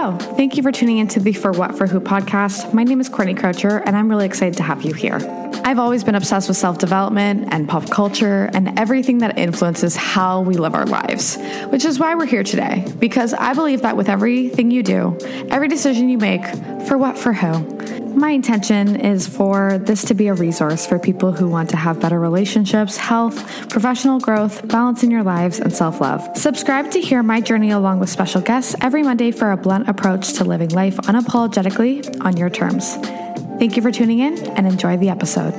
Hello. Thank you for tuning into the For What For Who podcast. My name is Courtney Croucher, and I'm really excited to have you here. I've always been obsessed with self development and pop culture and everything that influences how we live our lives, which is why we're here today. Because I believe that with everything you do, every decision you make, for what, for who, my intention is for this to be a resource for people who want to have better relationships, health, professional growth, balance in your lives, and self love. Subscribe to hear my journey along with special guests every Monday for a blunt approach to living life unapologetically on your terms. Thank you for tuning in and enjoy the episode.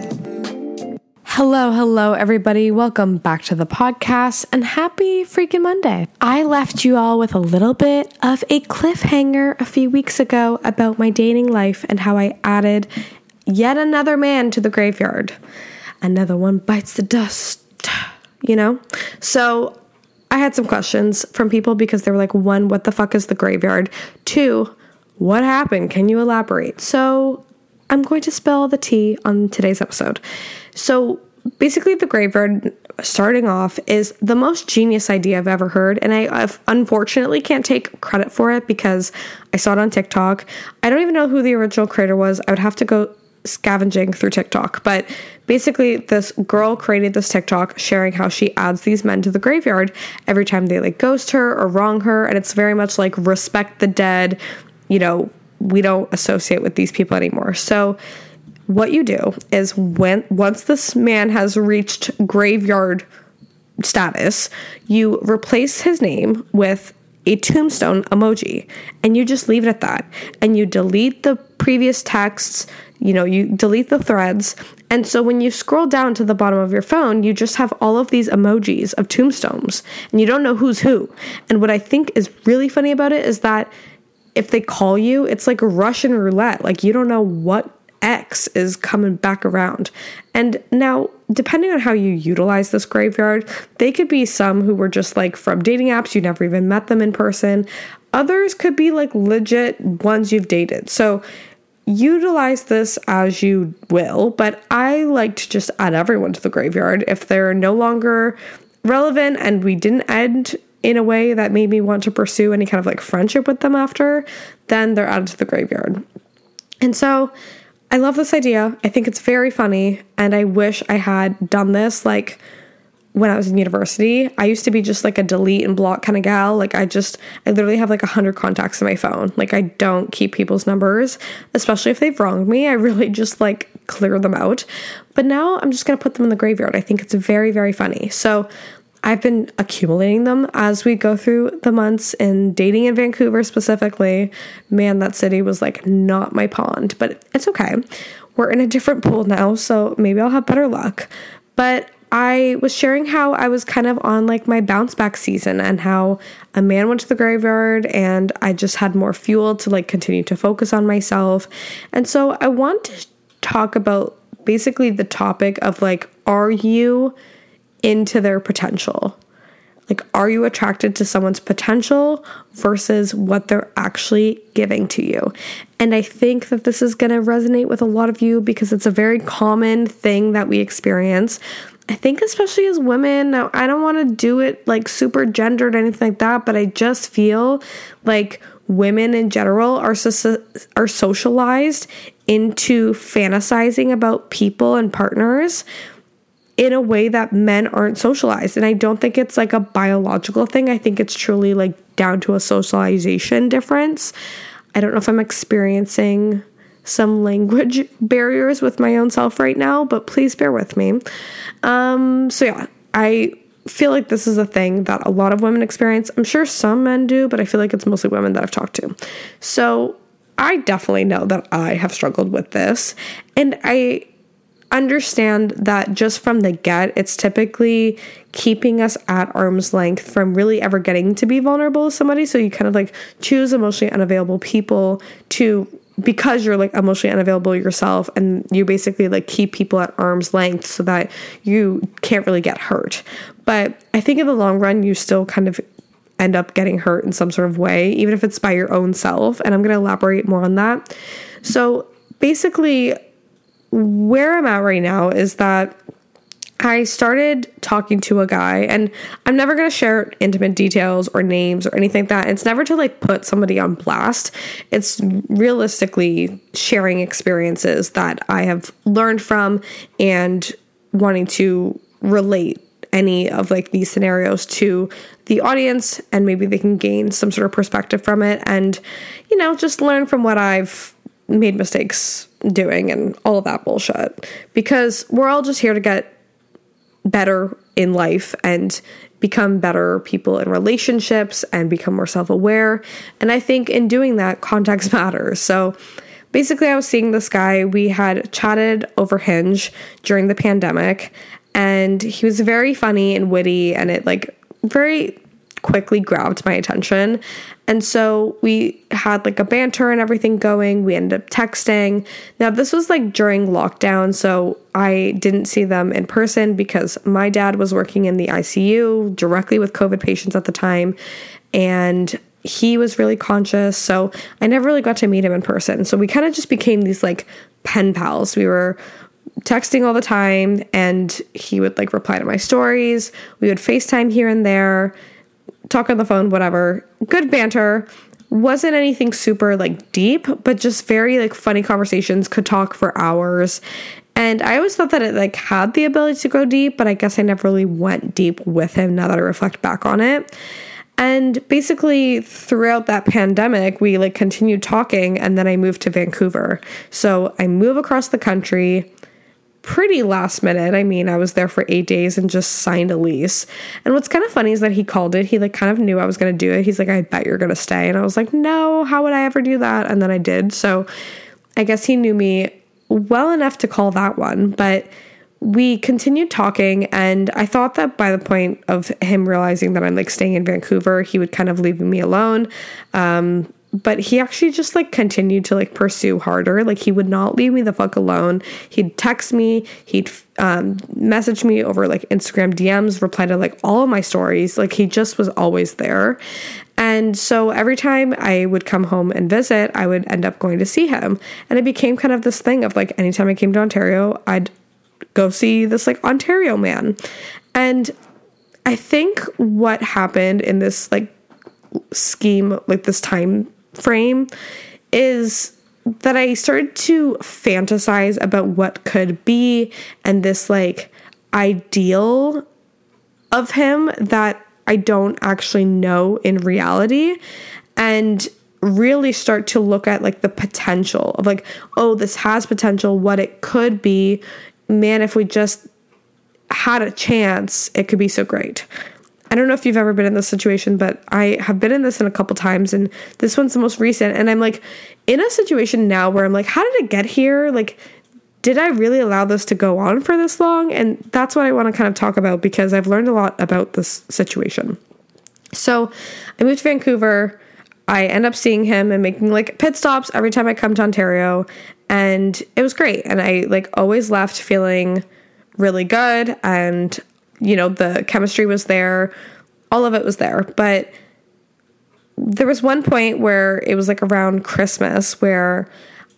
Hello, hello, everybody. Welcome back to the podcast and happy freaking Monday. I left you all with a little bit of a cliffhanger a few weeks ago about my dating life and how I added yet another man to the graveyard. Another one bites the dust, you know? So I had some questions from people because they were like, one, what the fuck is the graveyard? Two, what happened? Can you elaborate? So I'm going to spill the tea on today's episode. So basically, the graveyard starting off is the most genius idea I've ever heard. And I I've, unfortunately can't take credit for it because I saw it on TikTok. I don't even know who the original creator was. I would have to go scavenging through TikTok. But basically, this girl created this TikTok sharing how she adds these men to the graveyard every time they like ghost her or wrong her. And it's very much like respect the dead, you know, we don't associate with these people anymore. So what you do is when once this man has reached graveyard status, you replace his name with a tombstone emoji and you just leave it at that. And you delete the previous texts you know you delete the threads. And so when you scroll down to the bottom of your phone you just have all of these emojis of tombstones and you don't know who's who. And what i think is really funny about it is that if they call you it's like a russian roulette like you don't know what X is coming back around. And now, depending on how you utilize this graveyard, they could be some who were just like from dating apps, you never even met them in person. Others could be like legit ones you've dated. So, utilize this as you will, but I like to just add everyone to the graveyard if they're no longer relevant and we didn't end in a way that made me want to pursue any kind of like friendship with them after, then they're added to the graveyard. And so, I love this idea. I think it's very funny, and I wish I had done this like when I was in university. I used to be just like a delete and block kind of gal. Like I just I literally have like a hundred contacts in my phone. Like I don't keep people's numbers, especially if they've wronged me. I really just like clear them out. But now I'm just gonna put them in the graveyard. I think it's very, very funny. So I've been accumulating them as we go through the months and dating in Vancouver specifically. Man, that city was like not my pond, but it's okay. We're in a different pool now, so maybe I'll have better luck. But I was sharing how I was kind of on like my bounce back season and how a man went to the graveyard and I just had more fuel to like continue to focus on myself. And so I want to talk about basically the topic of like, are you into their potential. Like, are you attracted to someone's potential versus what they're actually giving to you? And I think that this is going to resonate with a lot of you because it's a very common thing that we experience. I think, especially as women, now I don't want to do it like super gendered or anything like that, but I just feel like women in general are so, are socialized into fantasizing about people and partners in a way that men aren't socialized. And I don't think it's like a biological thing. I think it's truly like down to a socialization difference. I don't know if I'm experiencing some language barriers with my own self right now, but please bear with me. Um, so, yeah, I feel like this is a thing that a lot of women experience. I'm sure some men do, but I feel like it's mostly women that I've talked to. So, I definitely know that I have struggled with this. And I understand that just from the get, it's typically keeping us at arm's length from really ever getting to be vulnerable with somebody. So you kind of like choose emotionally unavailable people to because you're like emotionally unavailable yourself and you basically like keep people at arm's length so that you can't really get hurt. But I think in the long run you still kind of end up getting hurt in some sort of way even if it's by your own self and I'm going to elaborate more on that. So basically where I'm at right now is that I started talking to a guy, and I'm never going to share intimate details or names or anything like that. It's never to like put somebody on blast. It's realistically sharing experiences that I have learned from and wanting to relate any of like these scenarios to the audience and maybe they can gain some sort of perspective from it and you know just learn from what I've made mistakes doing and all of that bullshit because we're all just here to get better in life and become better people in relationships and become more self aware. And I think in doing that, context matters. So basically, I was seeing this guy. We had chatted over Hinge during the pandemic, and he was very funny and witty, and it like very quickly grabbed my attention. And so we had like a banter and everything going. We ended up texting. Now, this was like during lockdown, so I didn't see them in person because my dad was working in the ICU directly with COVID patients at the time. And he was really conscious. So I never really got to meet him in person. So we kind of just became these like pen pals. We were texting all the time and he would like reply to my stories. We would FaceTime here and there talk on the phone, whatever. Good banter. Wasn't anything super like deep, but just very like funny conversations. Could talk for hours. And I always thought that it like had the ability to go deep, but I guess I never really went deep with him now that I reflect back on it. And basically throughout that pandemic, we like continued talking and then I moved to Vancouver. So I move across the country pretty last minute. I mean, I was there for eight days and just signed a lease. And what's kind of funny is that he called it. He like kind of knew I was going to do it. He's like, I bet you're going to stay. And I was like, no, how would I ever do that? And then I did. So I guess he knew me well enough to call that one. But we continued talking and i thought that by the point of him realizing that i'm like staying in vancouver he would kind of leave me alone um, but he actually just like continued to like pursue harder. Like he would not leave me the fuck alone. He'd text me he'd um, message me over like instagram dms reply to like all of my stories. Like he just was always there. And so every time i would come home and visit i would end up going to see him. And it became kind of this thing of like anytime i came to ontario i'd go see this like ontario man. And i think what happened in this like scheme like this time frame is that I started to fantasize about what could be and this like ideal of him that I don't actually know in reality and really start to look at like the potential of like oh this has potential what it could be. Man if we just had a chance it could be so great I don't know if you've ever been in this situation, but I have been in this in a couple times, and this one's the most recent. And I'm like in a situation now where I'm like, how did it get here? Like, did I really allow this to go on for this long? And that's what I want to kind of talk about because I've learned a lot about this situation. So I moved to Vancouver. I end up seeing him and making like pit stops every time I come to Ontario. And it was great. And I like always left feeling really good and you know, the chemistry was there, all of it was there. But there was one point where it was like around Christmas where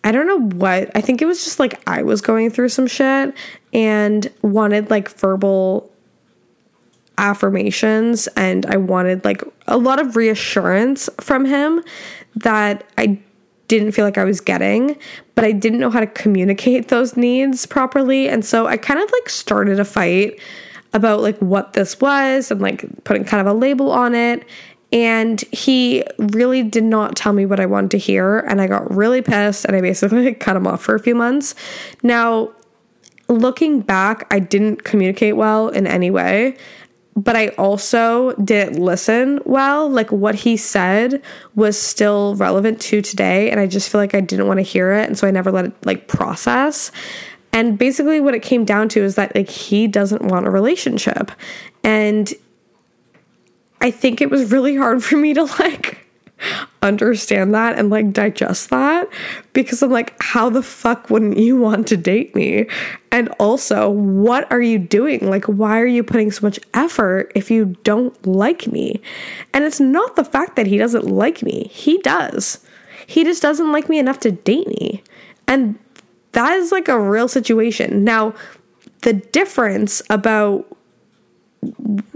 I don't know what, I think it was just like I was going through some shit and wanted like verbal affirmations and I wanted like a lot of reassurance from him that I didn't feel like I was getting, but I didn't know how to communicate those needs properly. And so I kind of like started a fight about like what this was and like putting kind of a label on it. And he really did not tell me what I wanted to hear. And I got really pissed and I basically cut him off for a few months. Now, looking back, I didn't communicate well in any way but I also didn't listen well. Like what he said was still relevant to today, and I just feel like I didn't want to hear it, and so I never let it like process. And basically, what it came down to is that like he doesn't want a relationship. And I think it was really hard for me to like understand that and like digest that because I'm like, how the fuck wouldn't you want to date me? And also, what are you doing? Like, why are you putting so much effort if you don't like me? And it's not the fact that he doesn't like me, he does. He just doesn't like me enough to date me. And that is like a real situation. Now, the difference about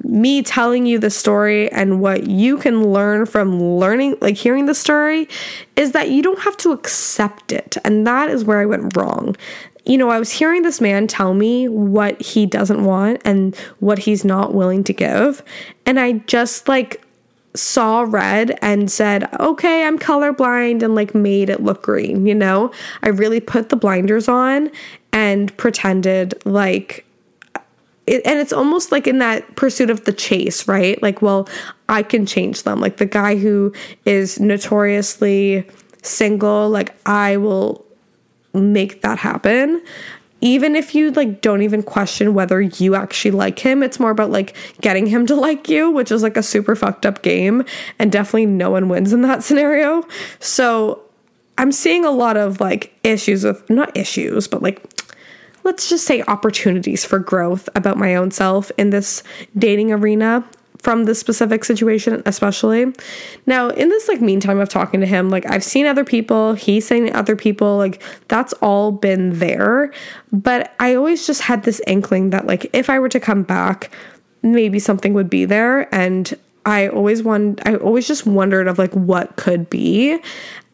me telling you the story and what you can learn from learning, like hearing the story, is that you don't have to accept it. And that is where I went wrong. You know, I was hearing this man tell me what he doesn't want and what he's not willing to give. And I just like saw red and said, okay, I'm colorblind and like made it look green, you know? I really put the blinders on and pretended like uh, it, and it's almost like in that pursuit of the chase, right? Like, well, I can change them. Like the guy who is notoriously single, like I will make that happen. Even if you like don't even question whether you actually like him, it's more about like getting him to like you, which is like a super fucked up game and definitely no one wins in that scenario. So, I'm seeing a lot of like issues with not issues, but like let's just say opportunities for growth about my own self in this dating arena from this specific situation especially. Now in this like meantime of talking to him like i've seen other people he's seen other people like that's all been there. But i always just had this inkling that like if i were to come back maybe something would be there. And i always want i always just wondered of like what could be.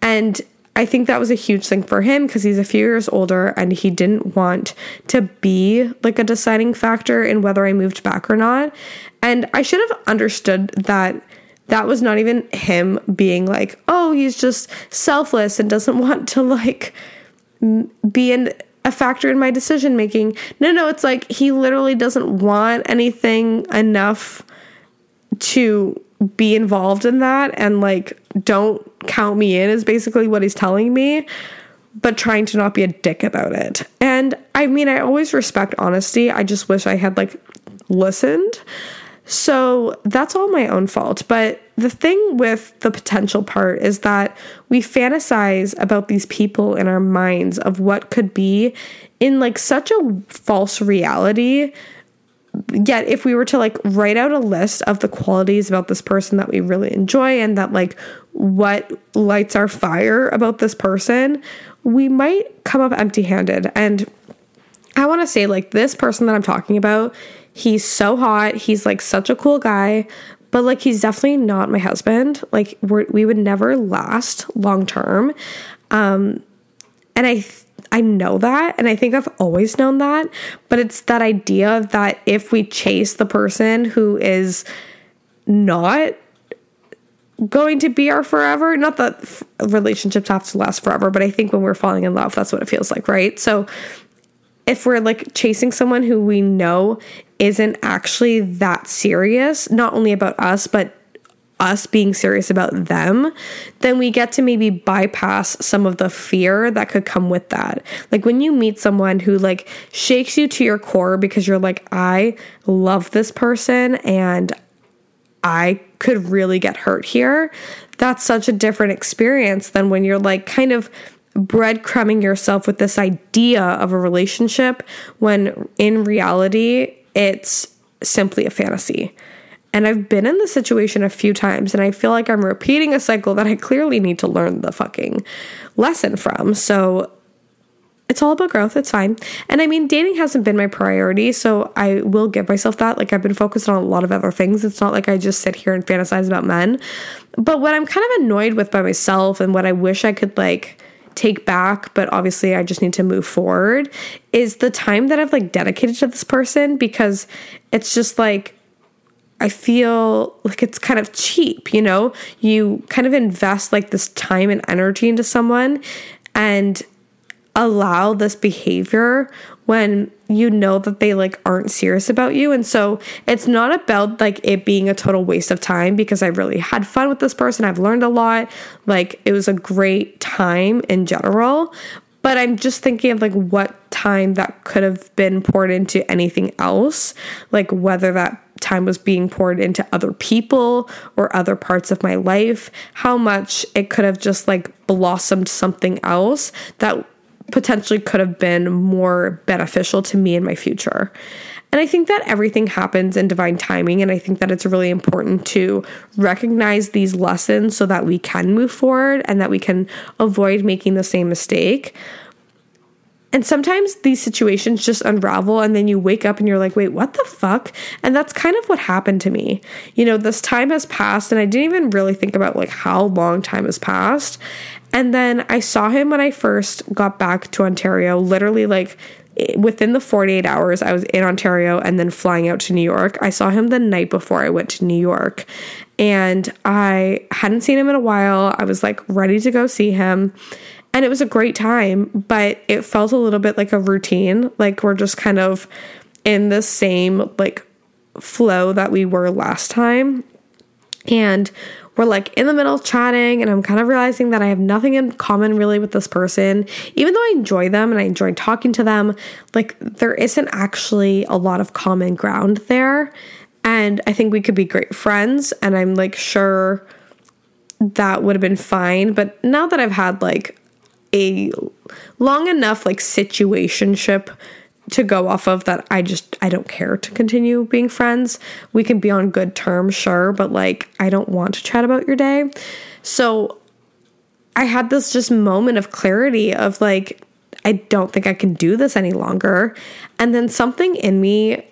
And I think that was a huge thing for him because he's a few years older and he didn't want to be like a deciding factor in whether I moved back or not. And I should have understood that that was not even him being like, oh, he's just selfless and doesn't want to like be in a factor in my decision making. No, no, it's like he literally doesn't want anything enough to be involved in that and like don't count me in is basically what he's telling me but trying to not be a dick about it. And i mean i always respect honesty. I just wish i had like listened so that's all my own fault. But the thing with the potential part is that we fantasize about these people in our minds of what could be in like such a false reality. Yet if we were to like write out a list of the qualities about this person that we really enjoy and that like what lights our fire about this person we might come up empty-handed. And i want to say like this person that i'm talking about he's so hot he's like such a cool guy but like he's definitely not my husband like we would never last long term um and i th- I know that and I think I've always known that, but it's that idea that if we chase the person who is not going to be our forever, not that relationships have to last forever, but I think when we're falling in love, that's what it feels like, right? So if we're like chasing someone who we know isn't actually that serious, not only about us, but us being serious about them, then we get to maybe bypass some of the fear that could come with that. Like when you meet someone who like shakes you to your core because you're like, I love this person and I could really get hurt here. That's such a different experience than when you're like kind of breadcrumbing yourself with this idea of a relationship when in reality it's simply a fantasy. And I've been in this situation a few times and I feel like I'm repeating a cycle that I clearly need to learn the fucking lesson from. So it's all about growth. It's fine. And I mean, dating hasn't been my priority, so I will give myself that. Like, I've been focused on a lot of other things. It's not like I just sit here and fantasize about men. But what I'm kind of annoyed with by myself and what I wish I could, like, take back, but obviously I just need to move forward is the time that I've, like, dedicated to this person because it's just like, I feel like it's kind of cheap, you know? You kind of invest like this time and energy into someone and allow this behavior when you know that they like aren't serious about you. And so it's not about like it being a total waste of time because I really had fun with this person. I've learned a lot. Like it was a great time in general. But I'm just thinking of like what time that could have been poured into anything else, like whether that time was being poured into other people or other parts of my life, how much it could have just like blossomed something else that potentially could have been more beneficial to me in my future. And I think that everything happens in divine timing. And I think that it's really important to recognize these lessons so that we can move forward and that we can avoid making the same mistake. And sometimes these situations just unravel, and then you wake up and you're like, wait, what the fuck? And that's kind of what happened to me. You know, this time has passed, and I didn't even really think about like how long time has passed. And then I saw him when I first got back to Ontario, literally like within the 48 hours I was in Ontario and then flying out to New York. I saw him the night before I went to New York and I hadn't seen him in a while. I was like ready to go see him. And it was a great time, but it felt a little bit like a routine. Like we're just kind of in the same like flow that we were last time. And we're like in the middle of chatting and I'm kind of realizing that I have nothing in common really with this person. Even though I enjoy them and I enjoy talking to them, like there isn't actually a lot of common ground there. And I think we could be great friends and I'm like sure that would have been fine, but now that I've had like a long enough like situationship to go off of that I just I don't care to continue being friends. We can be on good terms, sure, but like I don't want to chat about your day. So I had this just moment of clarity of like I don't think I can do this any longer. And then something in me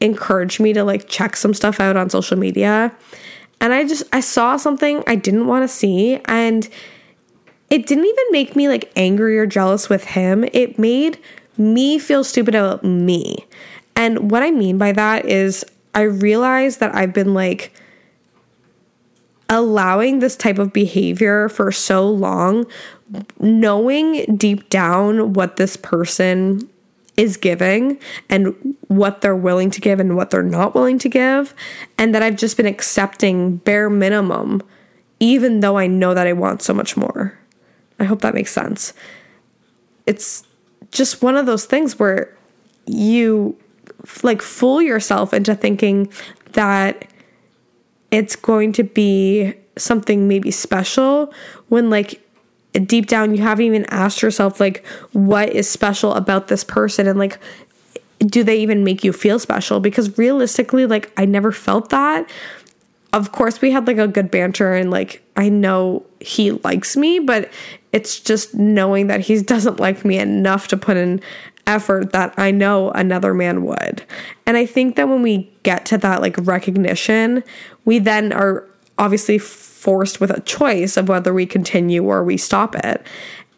encouraged me to like check some stuff out on social media. And I just I saw something I didn't want to see and it didn't even make me like angry or jealous with him. It made me feel stupid about me. And what I mean by that is I realize that I've been like allowing this type of behavior for so long, knowing deep down what this person is giving and what they're willing to give and what they're not willing to give, and that I've just been accepting bare minimum, even though I know that I want so much more. I hope that makes sense. It's just one of those things where you like fool yourself into thinking that it's going to be something maybe special when like deep down you haven't even asked yourself like what is special about this person and like do they even make you feel special? Because realistically like I never felt that. Of course we had like a good banter and like I know he likes me but it's just knowing that he doesn't like me enough to put in effort that I know another man would. And I think that when we get to that like recognition, we then are obviously forced with a choice of whether we continue or we stop it.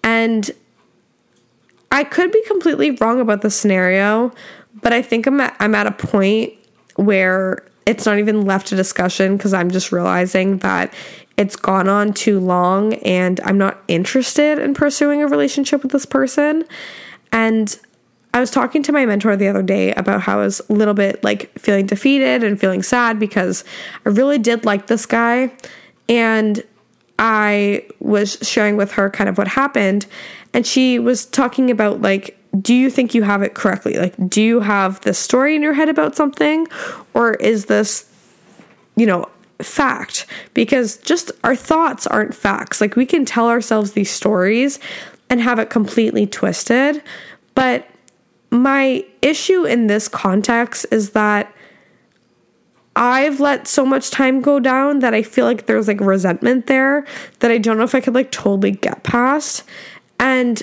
And I could be completely wrong about the scenario, but I think I'm at, I'm at a point where it's not even left to discussion because I'm just realizing that it's gone on too long and I'm not interested in pursuing a relationship with this person. And I was talking to my mentor the other day about how I was a little bit like feeling defeated and feeling sad because I really did like this guy. And I was sharing with her kind of what happened. And she was talking about like, do you think you have it correctly? Like, do you have the story in your head about something? Or is this, you know, fact because just our thoughts aren't facts. Like we can tell ourselves these stories and have it completely twisted. But my issue in this context is that I've let so much time go down that I feel like there's like resentment there that I don't know if I could like totally get past. And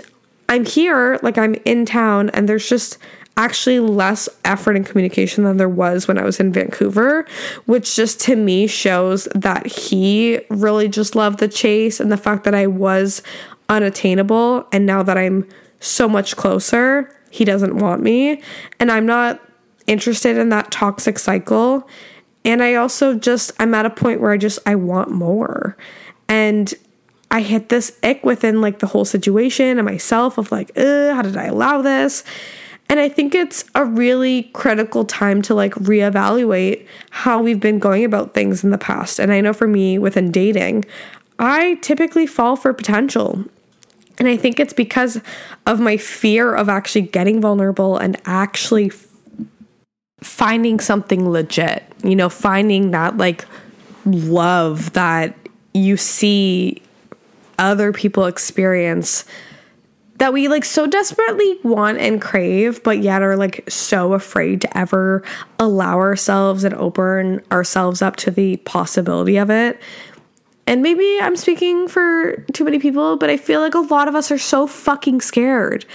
I'm here, like I'm in town, and there's just actually less effort and communication than there was when I was in Vancouver, which just to me shows that he really just loved the chase and the fact that I was unattainable. And now that I'm so much closer, he doesn't want me. And I'm not interested in that toxic cycle. And I also just, I'm at a point where I just, I want more. And I hit this ick within like the whole situation and myself of like, how did I allow this? And I think it's a really critical time to like reevaluate how we've been going about things in the past. And I know for me within dating, I typically fall for potential. And I think it's because of my fear of actually getting vulnerable and actually finding something legit, you know, finding that like love that you see other people experience that we like so desperately want and crave, but yet are like so afraid to ever allow ourselves and open ourselves up to the possibility of it. And maybe I'm speaking for too many people, but I feel like a lot of us are so fucking scared.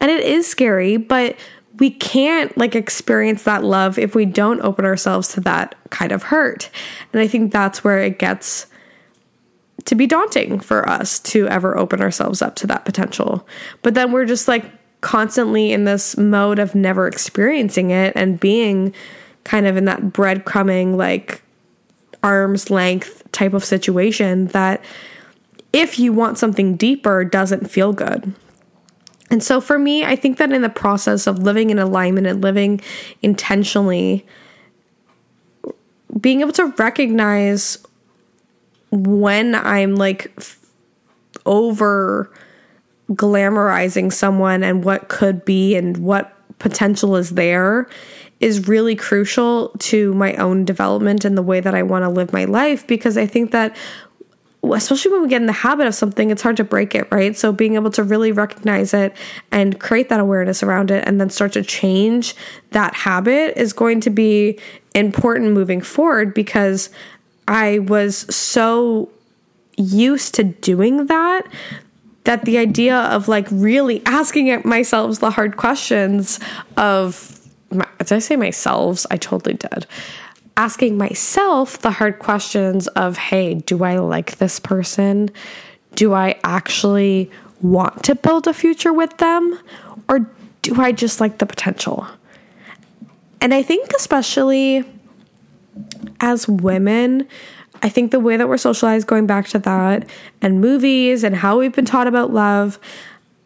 And it is scary, but we can't like experience that love if we don't open ourselves to that kind of hurt. And I think that's where it gets to be daunting for us to ever open ourselves up to that potential. But then we're just like constantly in this mode of never experiencing it and being kind of in that breadcrumbing, like arm's length type of situation that if you want something deeper doesn't feel good. And so for me, I think that in the process of living in alignment and living intentionally, being able to recognize when I'm like f- over glamorizing someone and what could be and what potential is there is really crucial to my own development and the way that I want to live my life because I think that especially when we get in the habit of something, it's hard to break it, right? So being able to really recognize it and create that awareness around it and then start to change that habit is going to be important moving forward because I was so used to doing that that the idea of like really asking myself the hard questions of did I say myself? I totally did asking myself the hard questions of hey, do I like this person? Do I actually want to build a future with them? Or do I just like the potential? And I think, especially as women, I think the way that we're socialized, going back to that, and movies and how we've been taught about love,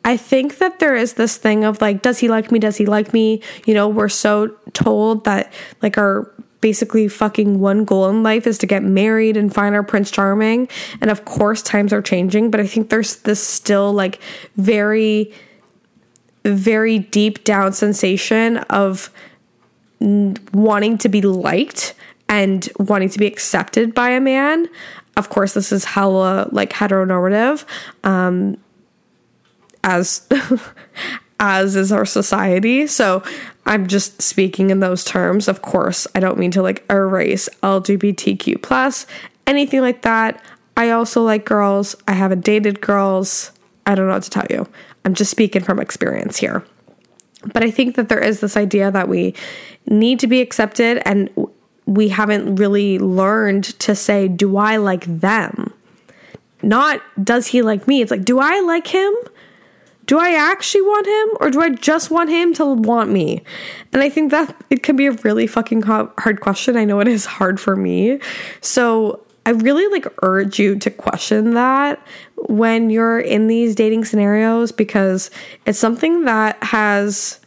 I think that there is this thing of like, does he like me? Does he like me? You know, we're so told that like our basically fucking one goal in life is to get married and find our prince charming and of course times are changing but i think there's this still like very very deep down sensation of wanting to be liked and wanting to be accepted by a man of course this is hella like heteronormative um as as is our society so I'm just speaking in those terms. Of course, I don't mean to like erase LGBTQ plus anything like that. I also like girls. I haven't dated girls. I don't know what to tell you. I'm just speaking from experience here. But I think that there is this idea that we need to be accepted and we haven't really learned to say, do I like them? Not does he like me? It's like, do I like him? do I actually want him or do I just want him to want me? And I think that it can be a really fucking hard question. I know it is hard for me. So I really like urge you to question that when you're in these dating scenarios because it's something that has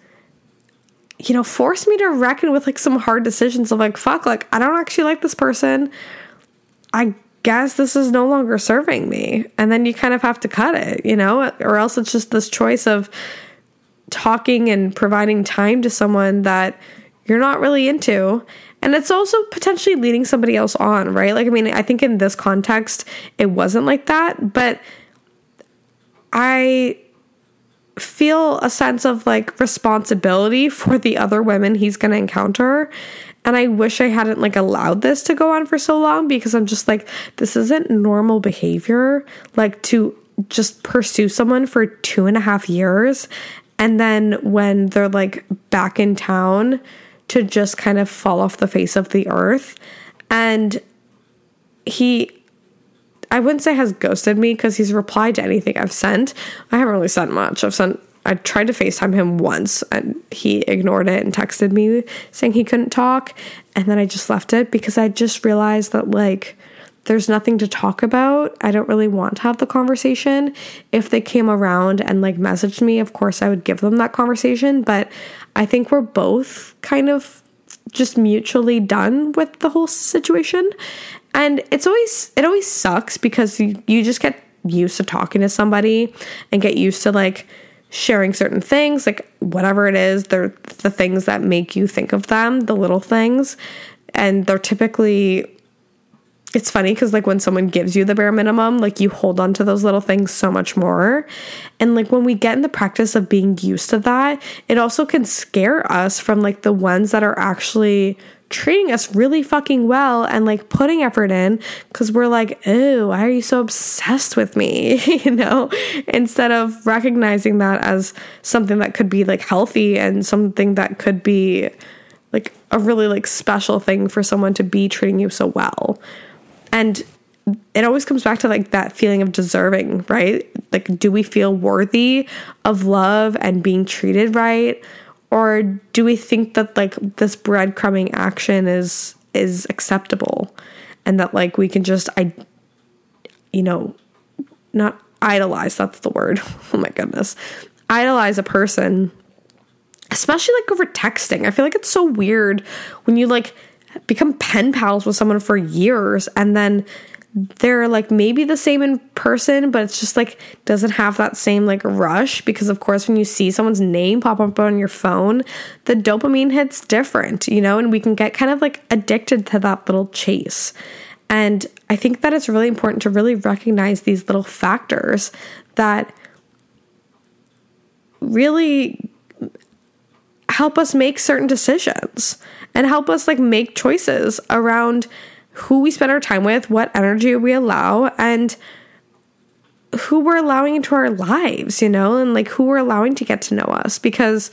you know forced me to reckon with like some hard decisions of like fuck like I don't actually like this person. I guess this is no longer serving me. And then you kind of have to cut it, you know, or else it's just this choice of talking and providing time to someone that you're not really into. And it's also potentially leading somebody else on, right? Like, I mean, I think in this context, it wasn't like that, but I feel a sense of like responsibility for the other women he's going to encounter and I wish I hadn't like allowed this to go on for so long because I'm just like, this isn't normal behavior. Like to just pursue someone for two and a half years. And then when they're like back in town, to just kind of fall off the face of the earth. And he I wouldn't say has ghosted me because he's replied to anything I've sent. I haven't really sent much. I've sent I tried to FaceTime him once and he ignored it and texted me saying he couldn't talk. And then I just left it because I just realized that, like, there's nothing to talk about. I don't really want to have the conversation. If they came around and like messaged me, of course I would give them that conversation, but I think we're both kind of just mutually done with the whole situation. And it's always it always sucks because you, you just get used to talking to somebody and get used to like sharing certain things, like whatever it is, they're the things that make you think of them, the little things. And they're typically, it's funny because, like, when someone gives you the bare minimum, like, you hold on to those little things so much more. And, like, when we get in the practice of being used to that, it also can scare us from, like, the ones that are actually treating us really fucking well and like putting effort in because we're like, oh, why are you so obsessed with me? you know, instead of recognizing that as something that could be like healthy and something that could be like a really like special thing for someone to be treating you so well. And it always comes back to like that feeling of deserving, right? Like, do we feel worthy of love and being treated right? Or do we think that like this breadcrumbing action is is acceptable and that like we can just I you know not idolize that's the word. Oh my goodness. Idolize a person especially like over texting. I feel like it's so weird when you like become pen pals with someone for years and then they're like maybe the same in person, but it's just like doesn't have that same like rush because of course when you see someone's name pop up on your phone, the dopamine hits different, you know, and we can get kind of like addicted to that little chase. And I think that it's really important to really recognize these little factors that really help us make certain decisions and help us like make choices around who we spend our time with, what energy we allow, and who we're allowing into our lives, you know, and like who we're allowing to get to know us because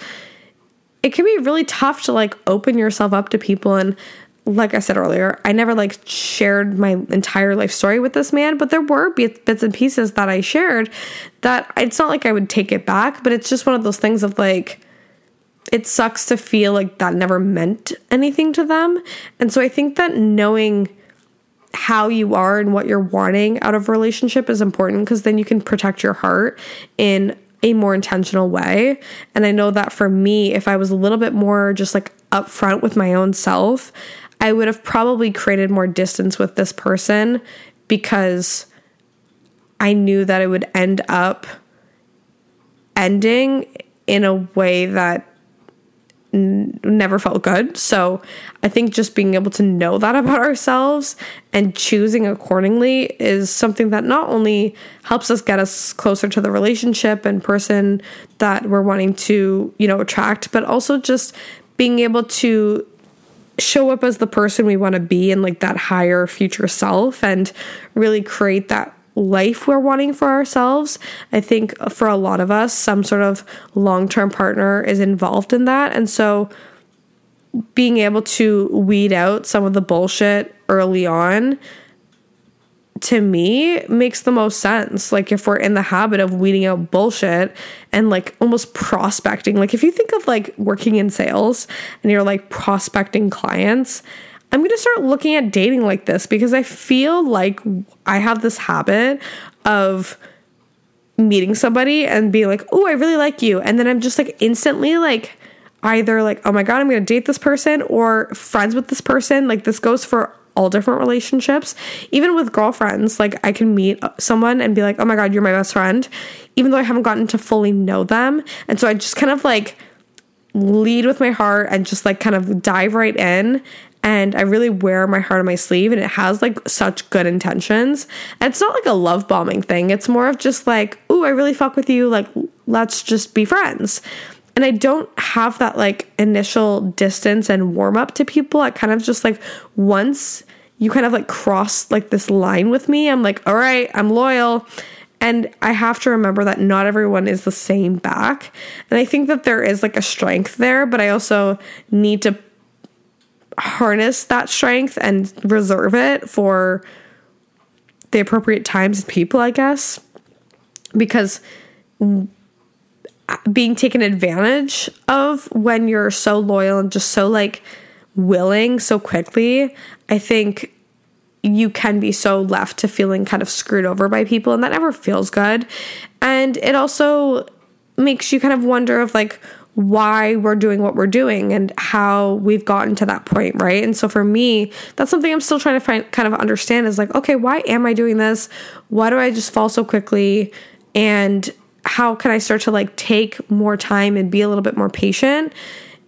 it can be really tough to like open yourself up to people. And like I said earlier, I never like shared my entire life story with this man, but there were bits and pieces that I shared that it's not like I would take it back, but it's just one of those things of like it sucks to feel like that never meant anything to them. And so I think that knowing how you are and what you're wanting out of a relationship is important because then you can protect your heart in a more intentional way. And I know that for me, if I was a little bit more just like upfront with my own self, I would have probably created more distance with this person because I knew that it would end up ending in a way that n- never felt good. So I think just being able to know that about ourselves and choosing accordingly is something that not only helps us get us closer to the relationship and person that we're wanting to, you know, attract, but also just being able to show up as the person we want to be in like that higher future self and really create that life we're wanting for ourselves. I think for a lot of us, some sort of long term partner is involved in that. And so being able to weed out some of the bullshit early on to me makes the most sense. Like if we're in the habit of weeding out bullshit and like almost prospecting, like if you think of like working in sales and you're like prospecting clients, I'm going to start looking at dating like this because I feel like I have this habit of meeting somebody and being like, "Oh, I really like you." And then I'm just like instantly like either like, "Oh my god, I'm going to date this person" or friends with this person. Like this goes for all different relationships. Even with girlfriends, like I can meet someone and be like, "Oh my god, you're my best friend," even though I haven't gotten to fully know them. And so I just kind of like lead with my heart and just like kind of dive right in and I really wear my heart on my sleeve and it has like such good intentions. And it's not like a love bombing thing. It's more of just like, "Ooh, I really fuck with you. Like let's just be friends." And I don't have that like initial distance and warm up to people. I kind of just like once you kind of like cross like this line with me, I'm like, "All right, I'm loyal." And I have to remember that not everyone is the same back. And I think that there is like a strength there, but I also need to harness that strength and reserve it for the appropriate times and people, I guess. Because being taken advantage of when you're so loyal and just so like willing so quickly, I think you can be so left to feeling kind of screwed over by people and that never feels good. And it also makes you kind of wonder of like why we're doing what we're doing and how we've gotten to that point, right? And so for me, that's something I'm still trying to find kind of understand is like, okay, why am I doing this? Why do I just fall so quickly? And how can I start to like take more time and be a little bit more patient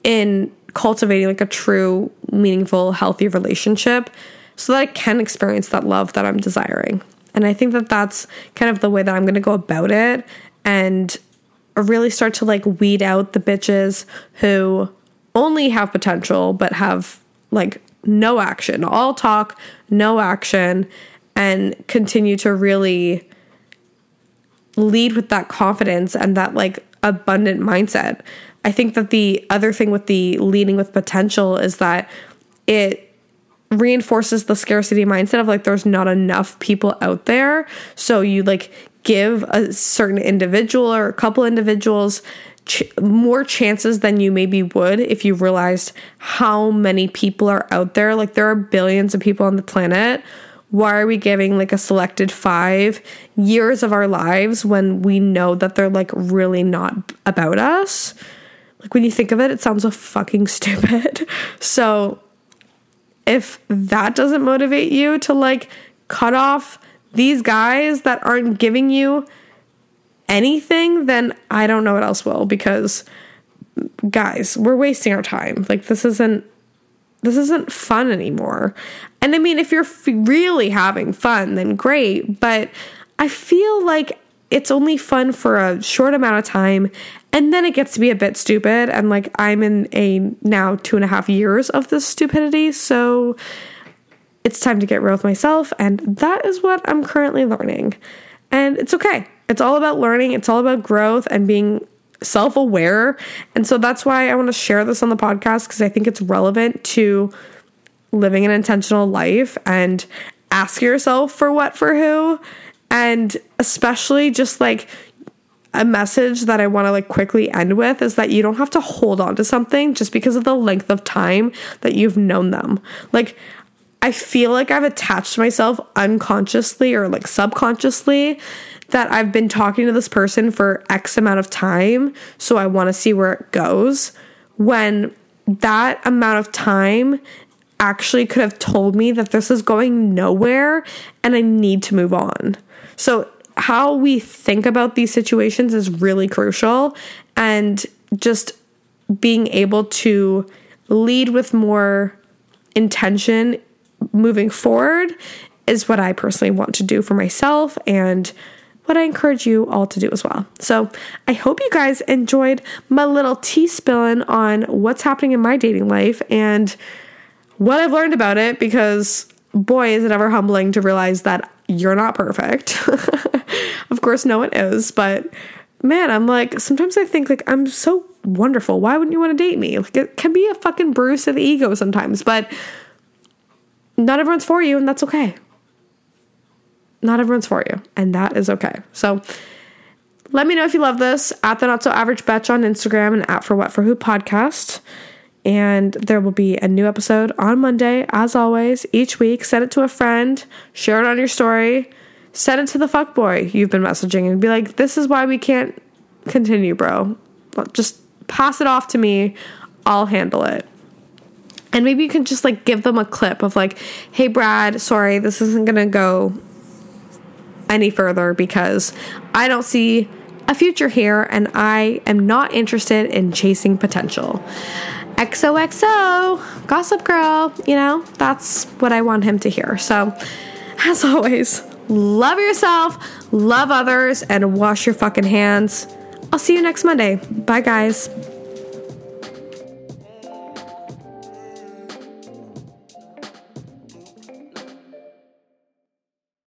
in cultivating like a true, meaningful, healthy relationship so that I can experience that love that I'm desiring? And I think that that's kind of the way that I'm going to go about it. And really start to like weed out the bitches who only have potential but have like no action, all talk, no action, and continue to really lead with that confidence and that like abundant mindset. I think that the other thing with the leading with potential is that it reinforces the scarcity mindset of like there's not enough people out there. So you like give a certain individual or a couple individuals ch- more chances than you maybe would if you realized how many people are out there. Like there are billions of people on the planet. Why are we giving like a selected five years of our lives when we know that they're like really not about us? Like when you think of it, it sounds so fucking stupid. So if that doesn't motivate you to like cut off these guys that aren't giving you anything, then I don't know what else will because guys, we're wasting our time. Like this isn't this isn't fun anymore. And I mean, if you're f- really having fun, then great, but I feel like it's only fun for a short amount of time and then it gets to be a bit stupid and like i'm in a now two and a half years of this stupidity so it's time to get real with myself and that is what i'm currently learning. And it's okay. It's all about learning. It's all about growth and being self-aware. And so that's why i want to share this on the podcast because i think it's relevant to living an intentional life and ask yourself for what for who and especially just like a message that I want to like quickly end with is that you don't have to hold on to something just because of the length of time that you've known them. Like I feel like I've attached myself unconsciously or like subconsciously that I've been talking to this person for X amount of time, so I want to see where it goes. When that amount of time actually could have told me that this is going nowhere and I need to move on. So, how we think about these situations is really crucial. And just being able to lead with more intention moving forward is what I personally want to do for myself and what I encourage you all to do as well. So I hope you guys enjoyed my little tea spilling on what's happening in my dating life and what I've learned about it because boy, is it ever humbling to realize that you're not perfect. of course, no one is, but man, I'm like, sometimes I think like I'm so wonderful. Why wouldn't you want to date me? Like it can be a fucking bruise of the ego sometimes, but not everyone's for you, and that's okay. Not everyone's for you, and that is okay. So let me know if you love this at the not so average betch on Instagram and at for what for who podcast. And there will be a new episode on Monday, as always, each week. Send it to a friend, share it on your story, send it to the fuck boy you've been messaging, and be like, this is why we can't continue, bro. Just pass it off to me. I'll handle it. And maybe you can just like give them a clip of like, hey, Brad, sorry, this isn't gonna go any further because I don't see a future here and I am not interested in chasing potential. XOXO, Gossip Girl, you know, that's what I want him to hear. So, as always, love yourself, love others, and wash your fucking hands. I'll see you next Monday. Bye, guys.